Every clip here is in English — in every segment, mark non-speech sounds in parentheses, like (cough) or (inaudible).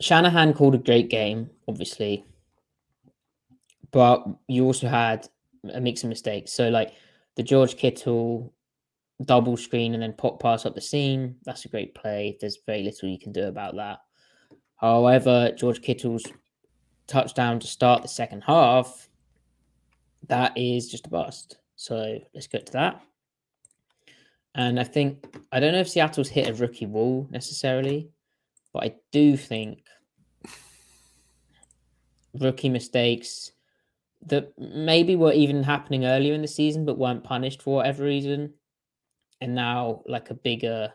Shanahan called a great game, obviously, but you also had a mix of mistakes. So, like the George Kittle double screen and then pop pass up the seam, that's a great play. There's very little you can do about that. However, George Kittle's touchdown to start the second half, that is just a bust. So, let's go to that. And I think, I don't know if Seattle's hit a rookie wall necessarily, but I do think rookie mistakes that maybe were even happening earlier in the season but weren't punished for whatever reason and now like a bigger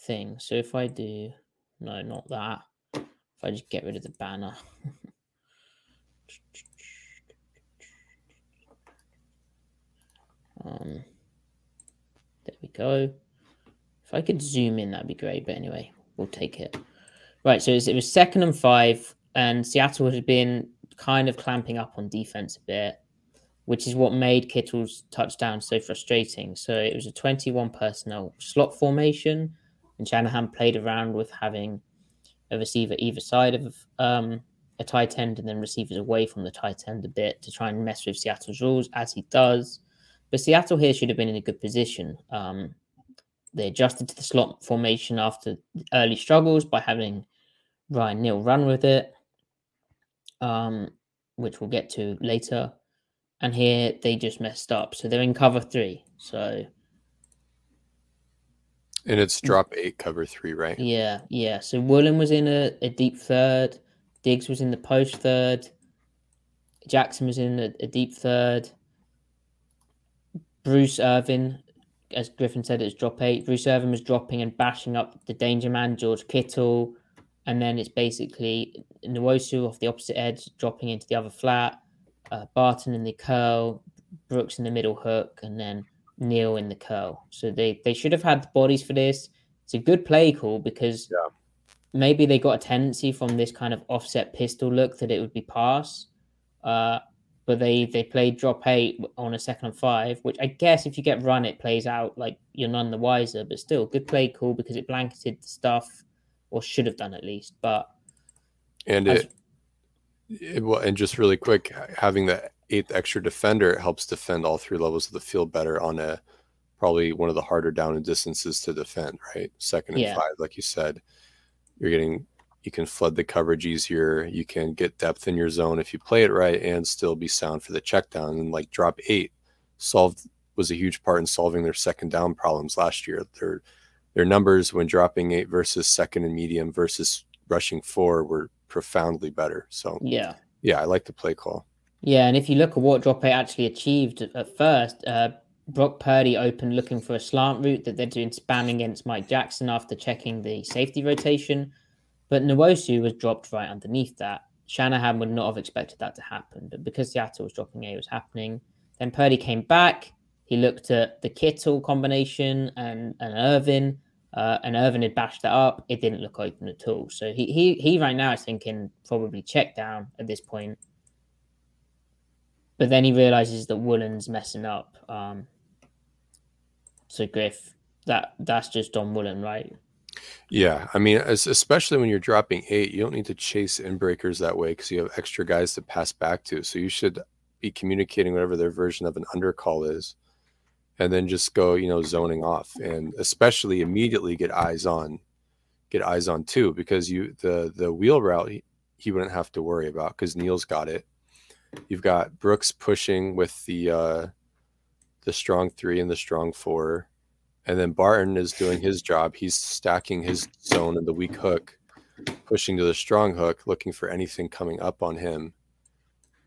thing. So if i do no not that. If i just get rid of the banner. (laughs) Um there we go. If i could zoom in that'd be great but anyway we'll take it right so it was second and five and Seattle had been kind of clamping up on defense a bit, which is what made Kittle's touchdown so frustrating. So it was a 21 personnel slot formation, and Shanahan played around with having a receiver either side of um, a tight end and then receivers away from the tight end a bit to try and mess with Seattle's rules, as he does. But Seattle here should have been in a good position. Um, they adjusted to the slot formation after early struggles by having Ryan Neal run with it um, which we'll get to later. And here they just messed up. So they're in cover three. So. And it's drop eight, cover three, right? Yeah, yeah. So Woolen was in a, a deep third. Diggs was in the post third. Jackson was in a, a deep third. Bruce Irvin, as Griffin said, it's drop eight. Bruce Irvin was dropping and bashing up the danger man, George Kittle. And then it's basically Nwosu off the opposite edge, dropping into the other flat, uh, Barton in the curl, Brooks in the middle hook, and then Neal in the curl. So they, they should have had the bodies for this. It's a good play call because yeah. maybe they got a tendency from this kind of offset pistol look that it would be pass. Uh, but they they played drop eight on a second and five, which I guess if you get run, it plays out like you're none the wiser. But still, good play call because it blanketed the stuff, or should have done at least. But and it, it well, and just really quick, having that eighth extra defender helps defend all three levels of the field better on a probably one of the harder down and distances to defend. Right, second and yeah. five, like you said, you're getting you can flood the coverage easier. You can get depth in your zone if you play it right, and still be sound for the check down. And like drop eight solved was a huge part in solving their second down problems last year. Their their numbers when dropping eight versus second and medium versus rushing four were profoundly better. So yeah, yeah, I like the play call. Yeah, and if you look at what Drop eight actually achieved at first, uh, Brock Purdy opened looking for a slant route that they're doing spanning against Mike Jackson after checking the safety rotation, but Nwosu was dropped right underneath that. Shanahan would not have expected that to happen, but because Seattle was dropping eight, it was happening. Then Purdy came back. He looked at the Kittle combination and, and Irvin, uh, and Irvin had bashed that up. It didn't look open at all. So he he he right now is thinking probably check down at this point. But then he realizes that Woolen's messing up. Um, so Griff, that that's just on Woolen, right? Yeah, I mean, especially when you're dropping eight, you don't need to chase in breakers that way because you have extra guys to pass back to. So you should be communicating whatever their version of an undercall is and then just go, you know, zoning off, and especially immediately get eyes on, get eyes on two, because you the the wheel route he, he wouldn't have to worry about because Neal's got it. You've got Brooks pushing with the uh, the strong three and the strong four, and then Barton is doing his job. He's stacking his zone and the weak hook, pushing to the strong hook, looking for anything coming up on him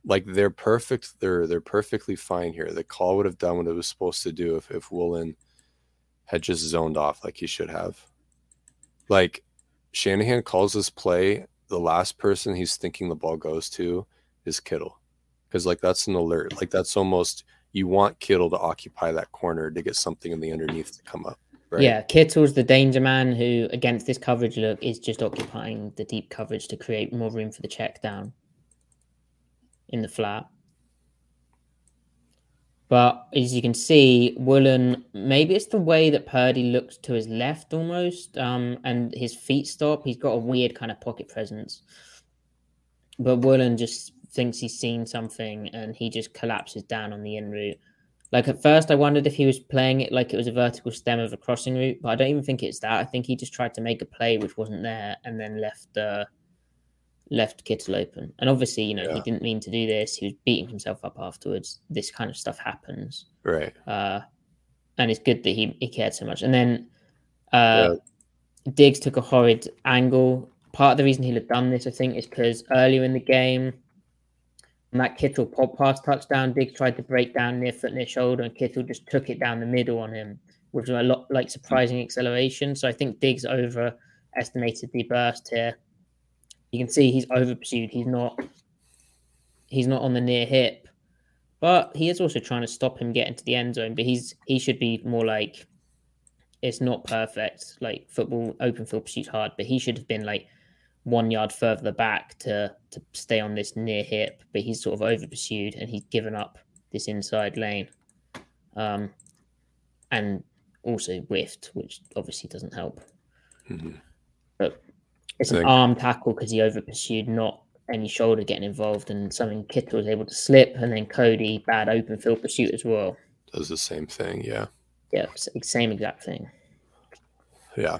like they're perfect. They're they're perfectly fine here. The call would have done what it was supposed to do if if Woolen had just zoned off like he should have. Like Shanahan calls this play, the last person he's thinking the ball goes to is Kittle. Because like that's an alert. Like that's almost you want Kittle to occupy that corner to get something in the underneath to come up. Right? Yeah, Kittle's the danger man who, against this coverage look, is just occupying the deep coverage to create more room for the check down in the flat. But as you can see, Woolen, maybe it's the way that Purdy looks to his left almost, um, and his feet stop. He's got a weird kind of pocket presence. But Woolen just thinks he's seen something and he just collapses down on the in route. Like at first, I wondered if he was playing it like it was a vertical stem of a crossing route, but I don't even think it's that. I think he just tried to make a play which wasn't there and then left the. Left Kittle open. And obviously, you know, yeah. he didn't mean to do this. He was beating himself up afterwards. This kind of stuff happens. Right. Uh, and it's good that he, he cared so much. And then uh, yeah. Diggs took a horrid angle. Part of the reason he'll have done this, I think, is because earlier in the game, Matt Kittle pop pass touchdown. Diggs tried to break down near foot, near shoulder, and Kittle just took it down the middle on him, with a lot like surprising acceleration. So I think Diggs overestimated the burst here you can see he's over pursued. He's not he's not on the near hip, but he is also trying to stop him getting to the end zone. But he's he should be more like it's not perfect. Like football, open field pursuit's hard, but he should have been like one yard further back to to stay on this near hip. But he's sort of over pursued and he's given up this inside lane, um, and also whiffed, which obviously doesn't help. Mm-hmm. But it's an arm tackle because he over pursued, not any shoulder getting involved, and something Kittle was able to slip, and then Cody bad open field pursuit as well. Does the same thing, yeah. Yeah, same exact thing. Yeah.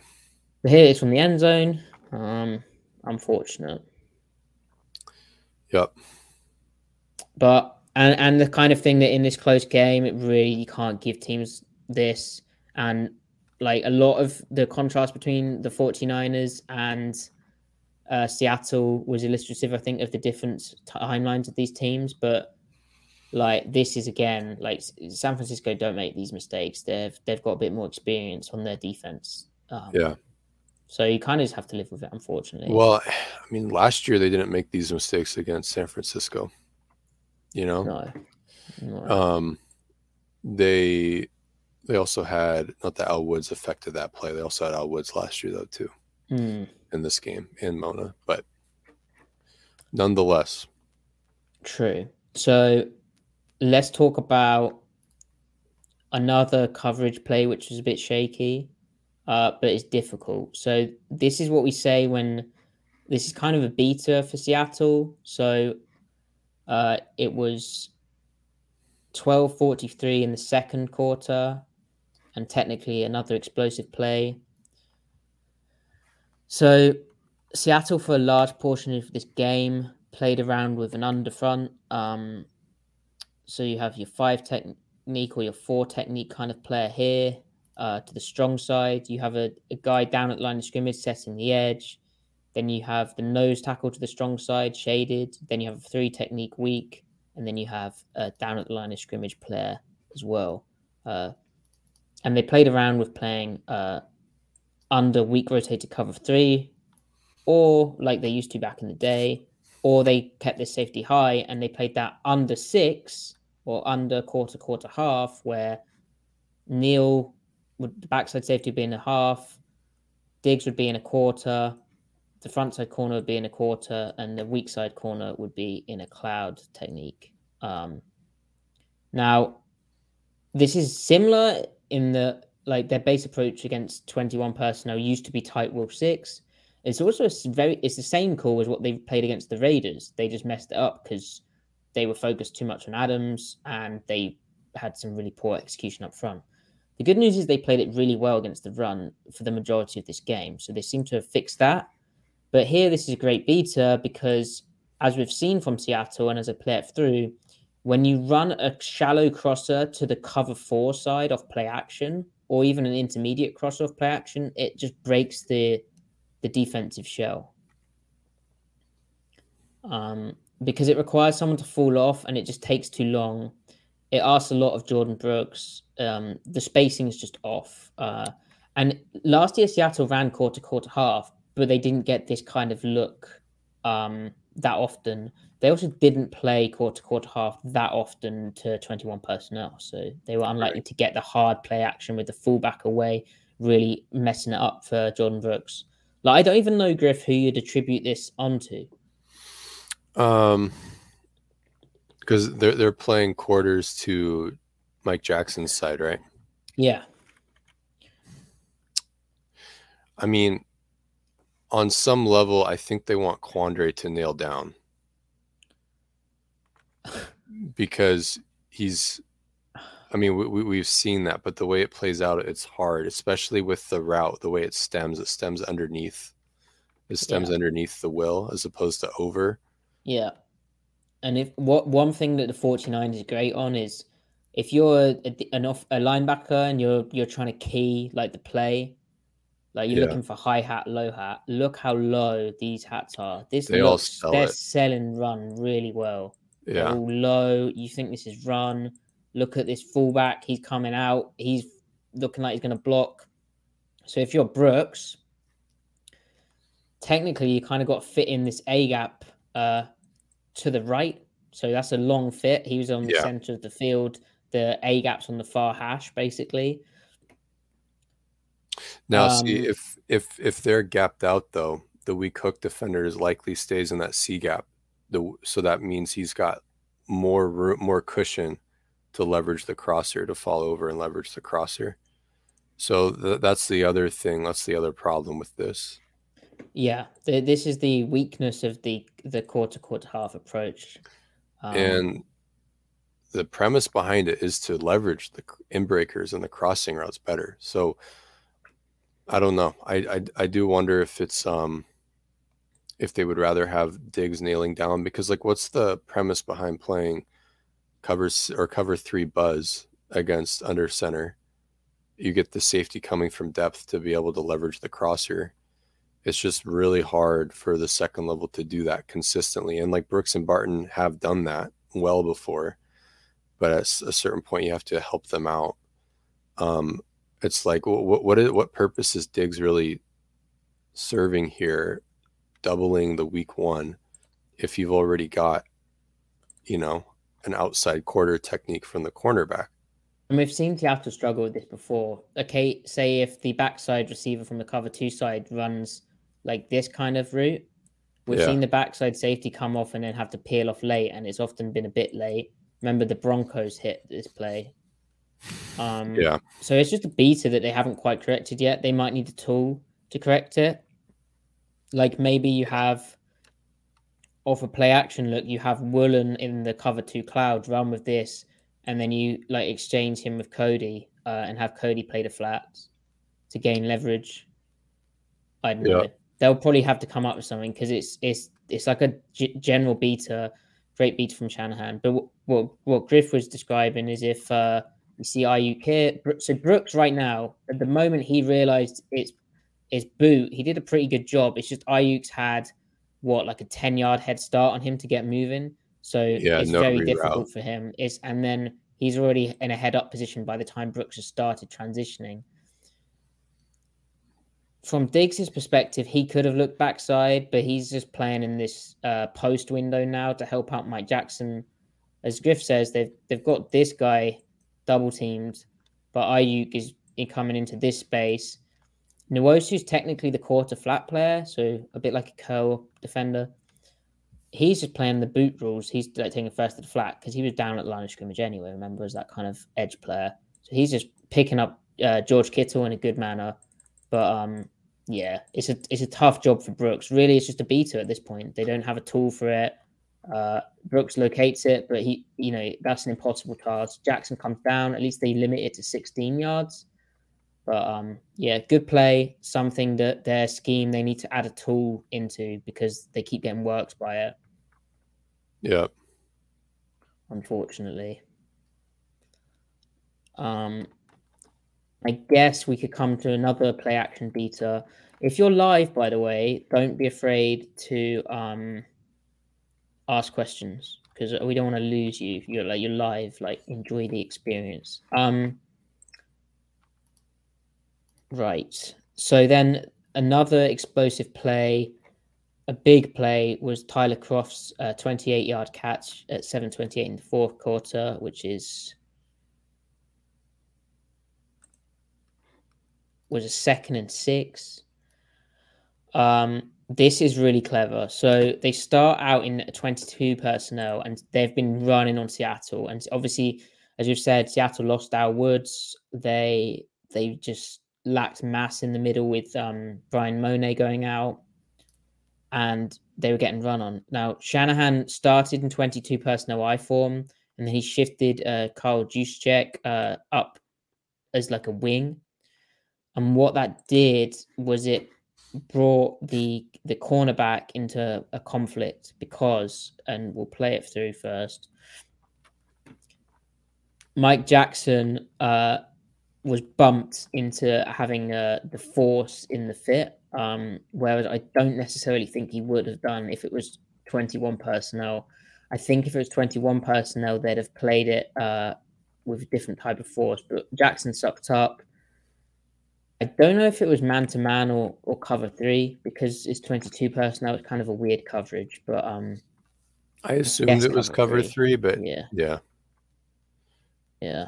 But here it's from the end zone. Um, unfortunate. Yep. But and and the kind of thing that in this close game, it really you can't give teams this, and like a lot of the contrast between the 49ers and uh, Seattle was illustrative, I think, of the different timelines of these teams. But like this is again, like San Francisco don't make these mistakes. They've they've got a bit more experience on their defense. Um, yeah. So you kind of just have to live with it, unfortunately. Well, I mean, last year they didn't make these mistakes against San Francisco. You know. No. no. Um, they they also had not that Al Woods affected that play. They also had Al Woods last year though too mm. in this game in Mone, but nonetheless. True. So let's talk about another coverage play which is a bit shaky, uh, but it's difficult. So this is what we say when this is kind of a beta for Seattle. So uh, it was 12:43 in the second quarter and technically another explosive play. So Seattle, for a large portion of this game, played around with an underfront. Um, so you have your five technique or your four technique kind of player here uh, to the strong side. You have a, a guy down at line of scrimmage setting the edge. Then you have the nose tackle to the strong side shaded. Then you have a three technique weak. And then you have a down at the line of scrimmage player as well. Uh, and they played around with playing uh, under weak rotated cover three, or like they used to back in the day, or they kept their safety high and they played that under six or under quarter, quarter, half, where Neal would the backside safety would be in a half, Diggs would be in a quarter, the front side corner would be in a quarter, and the weak side corner would be in a cloud technique. Um, now, this is similar in the like their base approach against 21 personnel used to be tight will six. It's also very it's the same call as what they played against the Raiders. They just messed it up because they were focused too much on Adams and they had some really poor execution up front. The good news is they played it really well against the run for the majority of this game, so they seem to have fixed that. But here, this is a great beta because, as we've seen from Seattle, and as I play it through, when you run a shallow crosser to the cover four side of play action, or even an intermediate crosser of play action, it just breaks the the defensive shell. Um, because it requires someone to fall off and it just takes too long. It asks a lot of Jordyn Brooks. Um, the spacing is just off. Uh, and last year, Seattle ran quarter, quarter, half, but they didn't get this kind of look um, that often. They also didn't play quarter, quarter, half that often to 21 personnel. So they were unlikely to get the hard play action with the fullback away, really messing it up for Jordyn Brooks. Like, I don't even know, Griff, who you'd attribute this onto. Um, because they're they're playing quarters to Mike Jackson's side, right? Yeah. I mean, on some level, I think they want Quandre to nail down because he's. I mean, we, we've seen that, but the way it plays out, it's hard, especially with the route, the way it stems. It stems underneath. It stems Yeah. underneath the will as opposed to over. Yeah. And if what one thing that the 49 is great on is if you're a, an off a linebacker and you're you're trying to key like the play, like you're Yeah. looking for high hat, low hat. Look how low these hats are. This They all looks sell they're it. selling run really well. Yeah. all low. You think this is run. Look at this fullback. He's coming out. He's looking like he's going to block. So if you're Brooks, technically you kind of got to fit in this A gap uh, to the right. So that's a long fit. He was on the Yeah. center of the field. The A gaps on the far hash, basically. Now, see Um, if if if they're gapped out though, the weak hook defender is likely stays in that C gap. The so that means he's got more room, more cushion to leverage the crosser to fall over and leverage the crosser. So th- that's the other thing. That's the other problem with this. Yeah, the, this is the weakness of the the quarter quarter half approach. Um, and the premise behind it is to leverage the inbreakers and the crossing routes better. So I don't know. I, I I do wonder if it's um if they would rather have Diggs nailing down because like what's the premise behind playing covers or cover three buzz against under center? You get the safety coming from depth to be able to leverage the crosser. It's just really hard for the second level to do that consistently. And like Brooks and Barton have done that well before, but at a certain point you have to help them out. Um, it's like what what what purpose is Diggs really serving here, doubling the week one, if you've already got, you know, an outside quarter technique from the cornerback. And we've seen Seattle struggle with this before. Okay, say if the backside receiver from the cover two side runs like this kind of route, we've Yeah. seen the backside safety come off and then have to peel off late, and it's often been a bit late. Remember the Broncos hit this play. Um, Yeah, So it's just a beta that they haven't quite corrected yet. They might need a tool to correct it. Like maybe you have off a play action look, you have Woolen in the cover two cloud, run with this, and then you like exchange him with Cody uh, and have Cody play the flats to gain leverage. I don't Yeah. know. They'll probably have to come up with something because it's it's it's like a g- general beta, great beta from Shanahan. But what what, what Griff was describing is if uh, you see Aiyuk here, so Brooks right now at the moment he realized it's it's boot. He did a pretty good job. It's just Aiyuk's had what like a ten yard head start on him to get moving. So Yeah, it's no very reroute. difficult for him. It's and then he's already in a head up position by the time Brooks has started transitioning. From Diggs's perspective, he could have looked backside, but he's just playing in this uh, post window now to help out Mike Jackson. As Griff says, they've they've got this guy double teamed, but Aiyuk is coming into this space. Nwosu's technically the quarter flat player, so a bit like a curl defender. He's just playing the boot rules. He's like taking first to the flat because he was down at the line of scrimmage anyway. Remember, as that kind of edge player. So he's just picking up uh, George Kittle in a good manner. But um, yeah, it's a it's a tough job for Brooks. Really, it's just a beta at this point. They don't have a tool for it. Uh, Brooks locates it, but he, you know, that's an impossible task. Jackson comes down. At least they limit it to 16 yards. But um, yeah, good play. Something that their scheme they need to add a tool into because they keep getting worked by it. Yeah. Unfortunately. Um, I guess we could come to another play action beta. If you're live, by the way, don't be afraid to um ask questions because we don't want to lose you. You're like you're live, like enjoy the experience. Um Right. So then another explosive play, a big play was Tyler Kroft's uh, 28 yard catch at 7:28 in the fourth quarter, which is was a second and six. Um, this is really clever. So they start out in 22 personnel, and they've been running on Seattle. And obviously, as you've said, Seattle lost Al Woods. They they just lacked mass in the middle with um, Bryan Mone going out, and they were getting run on. Now Shanahan started in 22 personnel I form, and then he shifted uh, Kyle Juszczyk uh, up as like a wing. And what that did was it brought the the cornerback into a conflict because, and we'll play it through first. Mike Jackson uh, was bumped into having uh, the force in the fit, um, whereas I don't necessarily think he would have done if it was 21 personnel. I think if it was 21 personnel, they'd have played it uh, with a different type of force. But Jackson sucked up. I don't know if it was man to man or or cover three because it's 22 personnel. It's kind of a weird coverage, but um, I assumed it was cover three, three but yeah, yeah, yeah.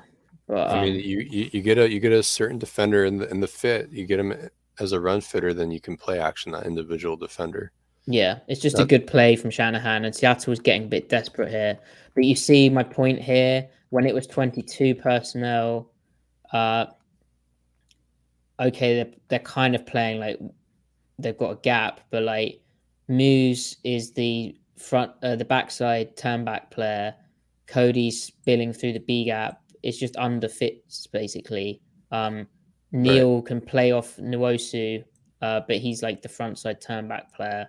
I mean, um, you, you you get a you get a certain defender in the in the fit. You get him as a run fitter, then you can play action that individual defender. Yeah, it's just a good play from Shanahan, and Seattle was getting a bit desperate here. But you see my point here when it was 22 personnel. Uh, okay, they're, they're kind of playing like they've got a gap, but like Muse is the front, uh, the backside turn back player. Cody's spilling through the B gap. It's just under fits basically. Um, Neal can play off Nwosu, uh, but he's like the front side turn back player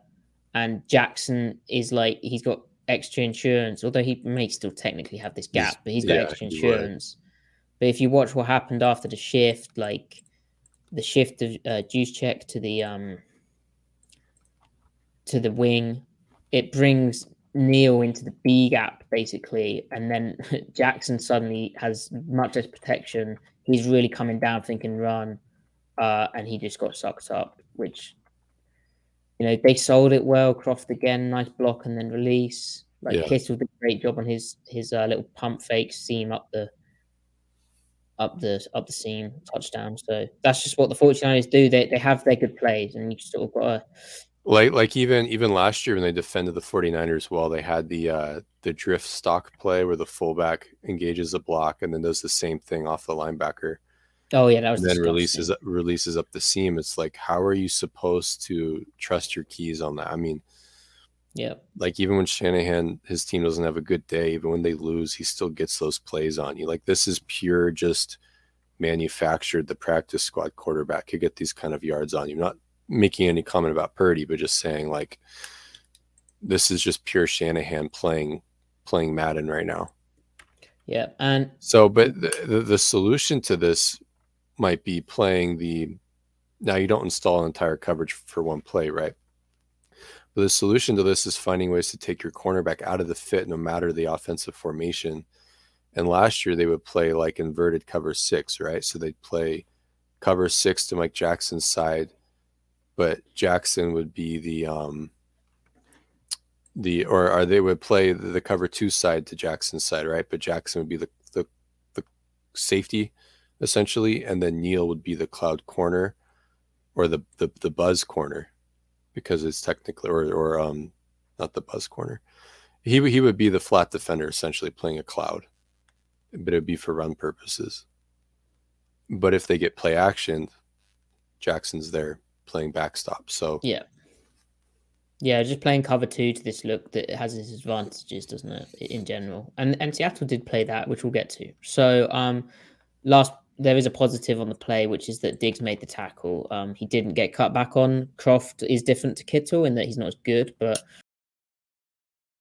and Jackson is like he's got extra insurance, although he may still technically have this He's- gap, but he's got yeah, extra insurance. But if you watch what happened after the shift, like the shift of uh, Juszczyk to the um to the wing, it brings Neal into the B gap basically, and then (laughs) Jackson suddenly has much less protection. He's really coming down, thinking run, uh, and he just got sucked up, which you know, they sold it well. Kroft again, nice block and then release. Like Yeah. Kittle did a great job on his his uh, little pump fake seam up the up the up the seam touchdown. So that's just what the 49ers do. They they have their good plays and you sort of gotta Like like even even last year when they defended the 49ers well, they had the uh the drift stock play where the fullback engages the block and then does the same thing off the linebacker Oh yeah, that was and then releases releases up the seam. It's like how are you supposed to trust your keys on that? I mean, Yeah. like even when Shanahan his team doesn't have a good day, even when they lose, he still gets those plays on you. Like this is pure just manufactured. The practice squad quarterback could get these kind of yards on you. Not making any comment about Purdy, but just saying like this is just pure Shanahan playing playing Madden right now. Yeah. And So, but the, the, the solution to this might be playing the. Now you don't install entire coverage for one play, right? But the solution to this is finding ways to take your cornerback out of the fit, no matter the offensive formation. And last year they would play like inverted cover six, right? So they'd play cover six to Mike Jackson's side, but Jackson would be the um the or, or they would play the, the cover two side to Jackson's side, right? But Jackson would be the the, the safety essentially, and then Neal would be the cloud corner or the the, the buzz corner because it's technically or or um not the buzz corner. He he would be the flat defender essentially playing a cloud, but it would be for run purposes. But if they get play action, Jackson's there playing backstop. So yeah. Yeah, just playing cover two to this look that has its advantages, doesn't it? In general, and and Seattle did play that, which we'll get to. So, um, last there is a positive on the play, which is that Diggs made the tackle. Um, he didn't get cut back on. Kroft is different to Kittle in that he's not as good, but